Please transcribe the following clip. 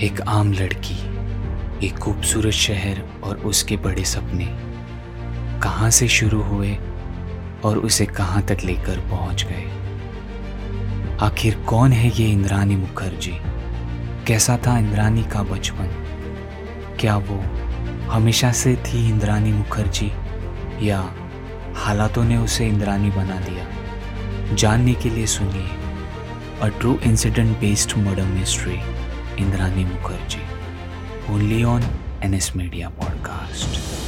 एक आम लड़की, एक खूबसूरत शहर और उसके बड़े सपने कहाँ से शुरू हुए और उसे कहाँ तक लेकर पहुँच गए? आखिर कौन है ये इंद्रानी मुखर्जी? कैसा था इंद्रानी का बचपन? क्या वो हमेशा से थी इंद्रानी मुखर्जी या हालातों ने उसे इंद्रानी बना दिया? जानने के लिए सुनिए a true incident based murder mystery. Indrani Mukherjee only on N S media podcast